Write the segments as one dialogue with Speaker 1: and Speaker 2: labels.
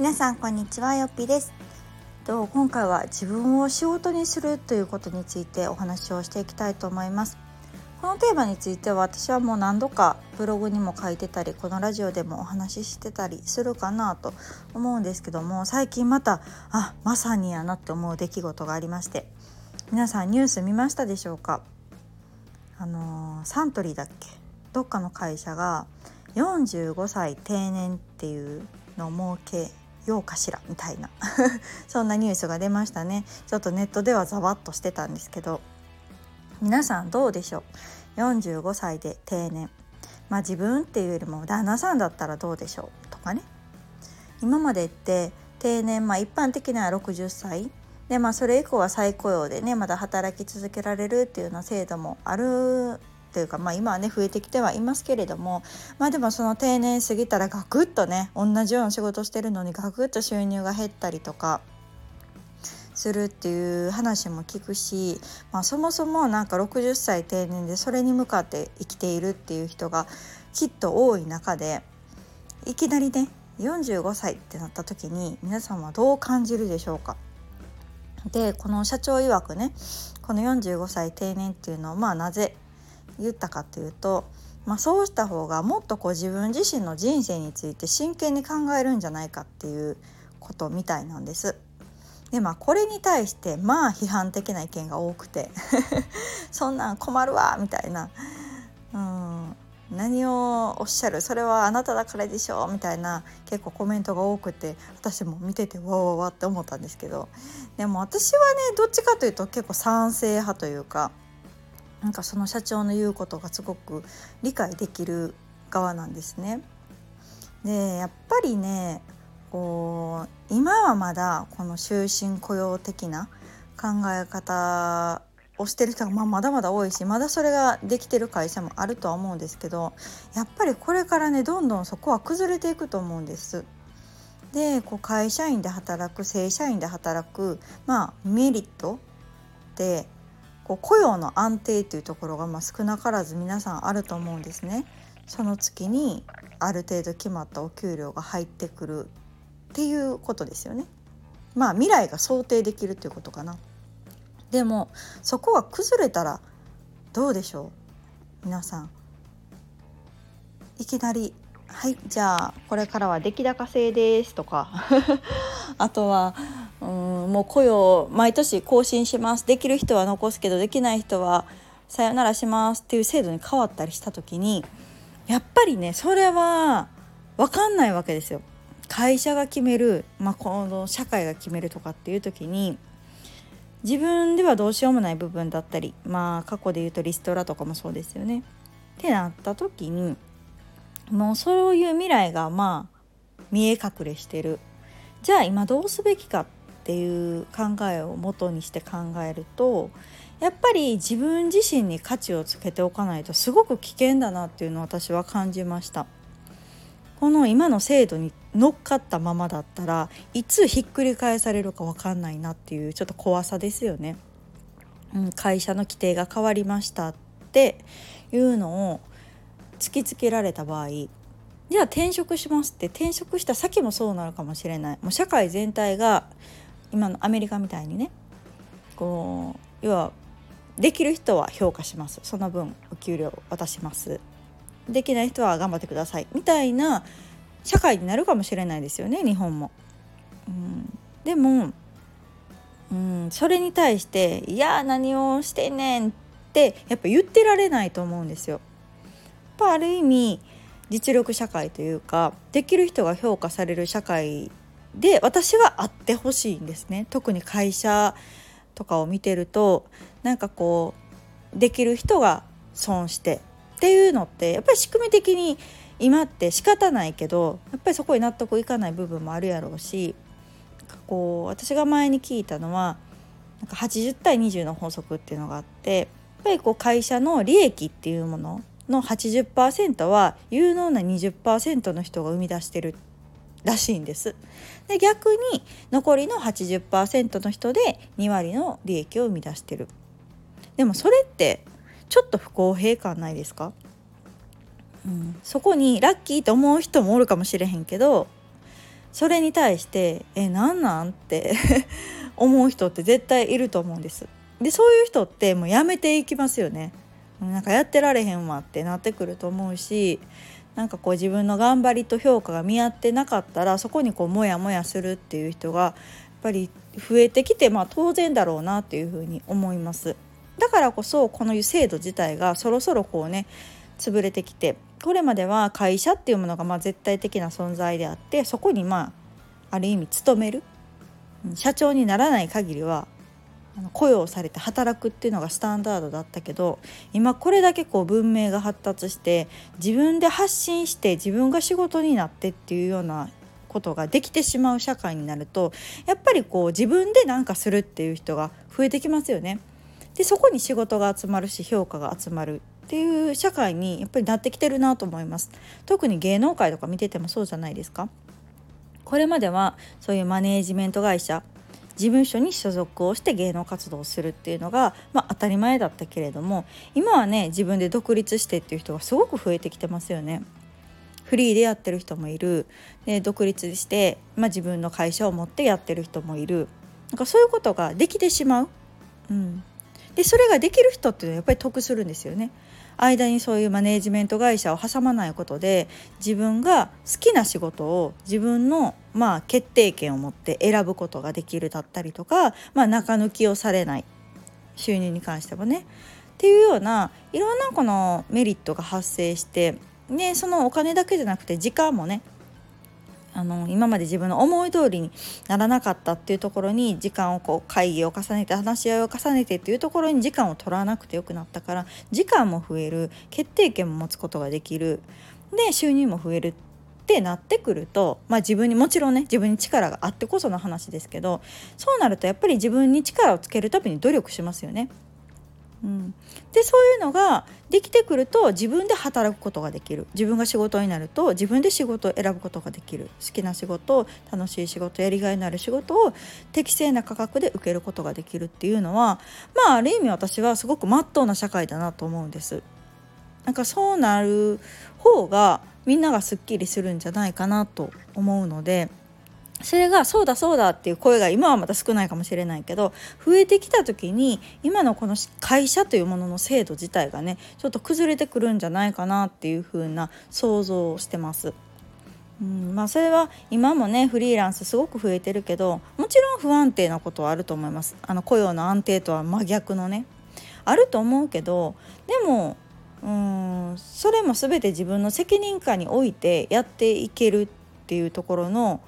Speaker 1: 皆さんこんにちはよっぴです。と今回は自分を仕事にするということについてお話をしていきたいと思います。このテーマについては私はもう何度かブログにも書いてたりこのラジオでもお話ししてたりするかなと思うんですけども最近またあまさにやなって思う出来事がありまして。皆さんニュース見ましたでしょうか？あのー、サントリーだっけ？どっかの会社が45歳定年っていうのを設けようかしらみたいな。そんなニュースが出ましたね。ちょっとネットではざわっとしてたんですけど。皆さんどうでしょう？45歳で定年。まあ自分っていうよりも旦那さんだったらどうでしょう？とかね。今までって定年まあ一般的には60歳。でまあそれ以降は再雇用でねまだ働き続けられるっていうような制度もあるというか、まあ、今はね増えてきてはいますけれどもまあでもその定年過ぎたらガクッとね同じような仕事してるのにガクッと収入が減ったりとかするっていう話も聞くし、まあ、そもそもなんか60歳定年でそれに向かって生きているっていう人がきっと多い中でいきなりね45歳ってなった時に皆さんはどう感じるでしょうか。でこの社長曰くねこの45歳定年っていうのをまあなぜ言ったかというと、まあ、そうした方がもっとこう自分自身の人生について真剣に考えるんじゃないかっていうことみたいなんです。でまあこれに対してまあ批判的な意見が多くて そんなん困るわみたいな、うん、何をおっしゃる？それはあなただからでしょみたいな結構コメントが多くて私も見ててわわわって思ったんですけど。でも私はねどっちかというと結構賛成派というかなんかその社長の言うことがすごく理解できる側なんですね。でやっぱりねこう今はまだこの終身雇用的な考え方をしてる人がまあまだまだ多いしまだそれができてる会社もあるとは思うんですけどやっぱりこれからねどんどんそこは崩れていくと思うんです。でこう会社員で働く正社員で働く、まあ、メリットってこう雇用の安定というところがま少なからず皆さんあると思うんですね。その月にある程度決まったお給料が入ってくるっていうことですよね。まあ未来が想定できるっていうことかな。でもそこが崩れたらどうでしょう？皆さん。いきなり「はいじゃあこれからは出来高制です」とか あとはもう雇用毎年更新しますできる人は残すけどできない人はさよならしますっていう制度に変わったりした時にやっぱりねそれは分かんないわけですよ。会社が決める、まあ、この社会が決めるとかっていう時に自分ではどうしようもない部分だったりまあ過去で言うとリストラとかもそうですよね。ってなった時にもうそういう未来がまあ見え隠れしてるじゃあ今どうすべきかっっていう考えを元にして考えるとやっぱり自分自身に価値をつけておかないとすごく危険だなっていうのを私は感じました。この今の制度に乗っかったままだったらいつひっくり返されるか分かんないなっていうちょっと怖さですよね。うん、会社の規定が変わりましたっていうのを突きつけられた場合じゃあ転職しますって転職した先もそうなるかもしれないもう社会全体が今のアメリカみたいにねこう要はできる人は評価しますその分お給料渡しますできない人は頑張ってくださいみたいな社会になるかもしれないですよね日本も。うん、でも、うん、それに対して「いや何をしてんねん」ってやっぱ言ってられないと思うんですよ。やっぱある意味実力社会というかできる人が評価される社会で私はあってほしいんですね。特に会社とかを見てるとなんかこうできる人が損してっていうのってやっぱり仕組み的に今って仕方ないけどやっぱりそこに納得いかない部分もあるやろうしこう私が前に聞いたのはなんか80対20の法則っていうのがあってやっぱりこう会社の利益っていうものの80%は有能な20%の人が生み出してるっらしいんです。で逆に残りの80%の人で2割の利益を生み出してる。でもそれってちょっと不公平感ないですか、うん、そこにラッキーと思う人もおるかもしれへんけどそれに対して「えなんなん?」って 思う人って絶対いると思うんです。でそういう人ってもうやめていきますよね。なんかやってられへんわってなってくると思うしなんかこう自分の頑張りと評価が見合ってなかったらそこにこうモヤモヤするっていう人がやっぱり増えてきてまあ当然だろうなっていうふうに思います。だからこそこの制度自体がそろそろこうね潰れてきてこれまでは会社っていうものがまあ絶対的な存在であってそこにまあある意味勤める社長にならない限りは雇用されて働くっていうのがスタンダードだったけど今これだけこう文明が発達して自分で発信して自分が仕事になってっていうようなことができてしまう社会になるとやっぱりこう自分で何かするっていう人が増えてきますよね。でそこに仕事が集まるし評価が集まるっていう社会にやっぱりなってきてるなと思います。特に芸能界とか見ててもそうじゃないですか。これまではそういうマネージメント会社事務所に所属をして芸能活動をするっていうのが、まあ、当たり前だったけれども今はね自分で独立してっていう人がすごく増えてきてますよね。フリーでやってる人もいる。で独立して、まあ、自分の会社を持ってやってる人もいる。なんかそういうことができてしまう、うん、でそれができる人っていうのはやっぱり得するんですよね。間にそういうマネージメント会社を挟まないことで自分が好きな仕事を自分のまあ決定権を持って選ぶことができるだったりとか、まあ、中抜きをされない収入に関してもねっていうようないろんなこのメリットが発生してでそのお金だけじゃなくて時間もねあの今まで自分の思い通りにならなかったっていうところに時間をこう会議を重ねて話し合いを重ねてっていうところに時間を取らなくてよくなったから時間も増える決定権も持つことができるで収入も増えるってなってくると、まあ、自分にもちろんね自分に力があってこその話ですけどそうなるとやっぱり自分に力をつけるために努力しますよね。うん、でそういうのができてくると自分で働くことができる。自分が仕事になると自分で仕事を選ぶことができる。好きな仕事楽しい仕事やりがいのある仕事を適正な価格で受けることができるっていうのはまあある意味私はすごくまっとうな社会だなと思うんです。なんかそうなる方がみんながすっきりするんじゃないかなと思うのでそれがそうだそうだっていう声が今はまた少ないかもしれないけど増えてきた時に今のこの会社というものの制度自体がねちょっと崩れてくるんじゃないかなっていう風な想像をしてます。うんまあ、それは今もねフリーランスすごく増えてるけどもちろん不安定なことはあると思いますあの雇用の安定とは真逆のねあると思うけどでもうんそれも全て自分の責任感においてやっていけるっていうところの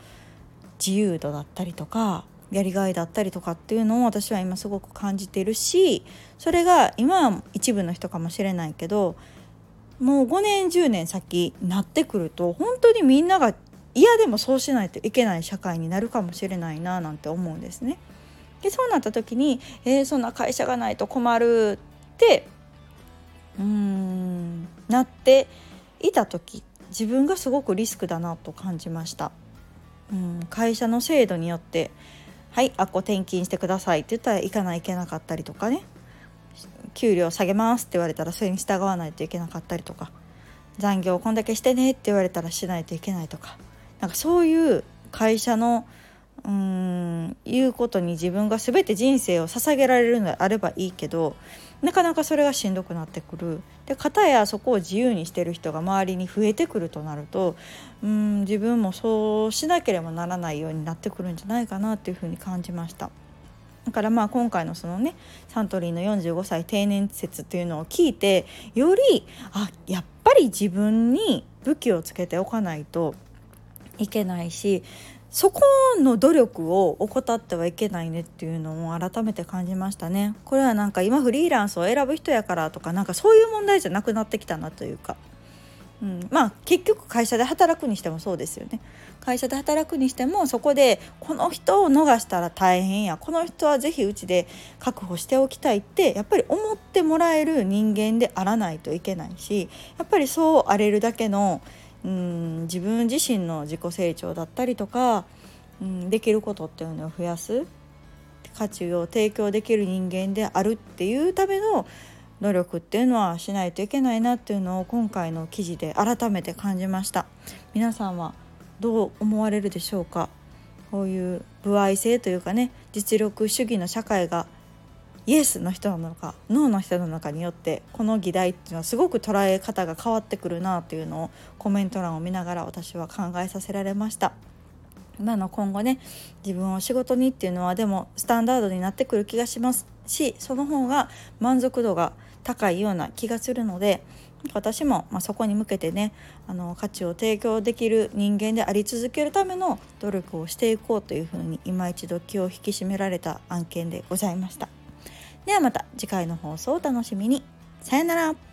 Speaker 1: 自由度だったりとかやりがいだったりとかっていうのを私は今すごく感じてるしそれが今は一部の人かもしれないけどもう5年10年先になってくると本当にみんなが嫌でもそうしないといけない社会になるかもしれないななんて思うんですね。でそうなった時に、えー、そんな会社がないと困るってうーんなっていた時自分がすごくリスクだなと感じました。うん、会社の制度によって「はいあっこ転勤してください」って言ったら行かないといけなかったりとかね。給料下げますって言われたらそれに従わないといけなかったりとか。残業こんだけしてねって言われたらしないといけないとか。なんかそういう会社のうーん言うことに自分が全て人生を捧げられるのであればいいけどなかなかそれがしんどくなってくるで片やそこを自由にしてる人が周りに増えてくるとなるとうん自分もそうしなければならないようになってくるんじゃないかなっていうふうに感じました。だからまあ今回のそのねサントリーの45歳定年説というのを聞いてよりあやっぱり自分に武器をつけておかないといけないしそこの努力を怠ってはいけないねっていうのを改めて感じましたね。これはなんか今フリーランスを選ぶ人やからとかなんかそういう問題じゃなくなってきたなというか、うん、まあ結局会社で働くにしてもそうですよね。会社で働くにしてもそこでこの人を逃したら大変や。この人は是非うちで確保しておきたいってやっぱり思ってもらえる人間であらないといけないしやっぱりそうあれるだけのうん自分自身の自己成長だったりとか、うん、できることっていうのを増やす。価値を提供できる人間であるっていうための努力っていうのはしないといけないなっていうのを今回の記事で改めて感じました。皆さんはどう思われるでしょうか？こういう歩合制というかね実力主義の社会がイエスの人なのかノーの人なのかによってこの議題っていうのはすごく捉え方が変わってくるなというのをコメント欄を見ながら私は考えさせられました。なの今後ね自分を仕事にっていうのはでもスタンダードになってくる気がしますしその方が満足度が高いような気がするので私も、まあ、そこに向けてねあの価値を提供できる人間であり続けるための努力をしていこうというふうに今一度気を引き締められた案件でございました。ではまた次回の放送をお楽しみに。さよなら。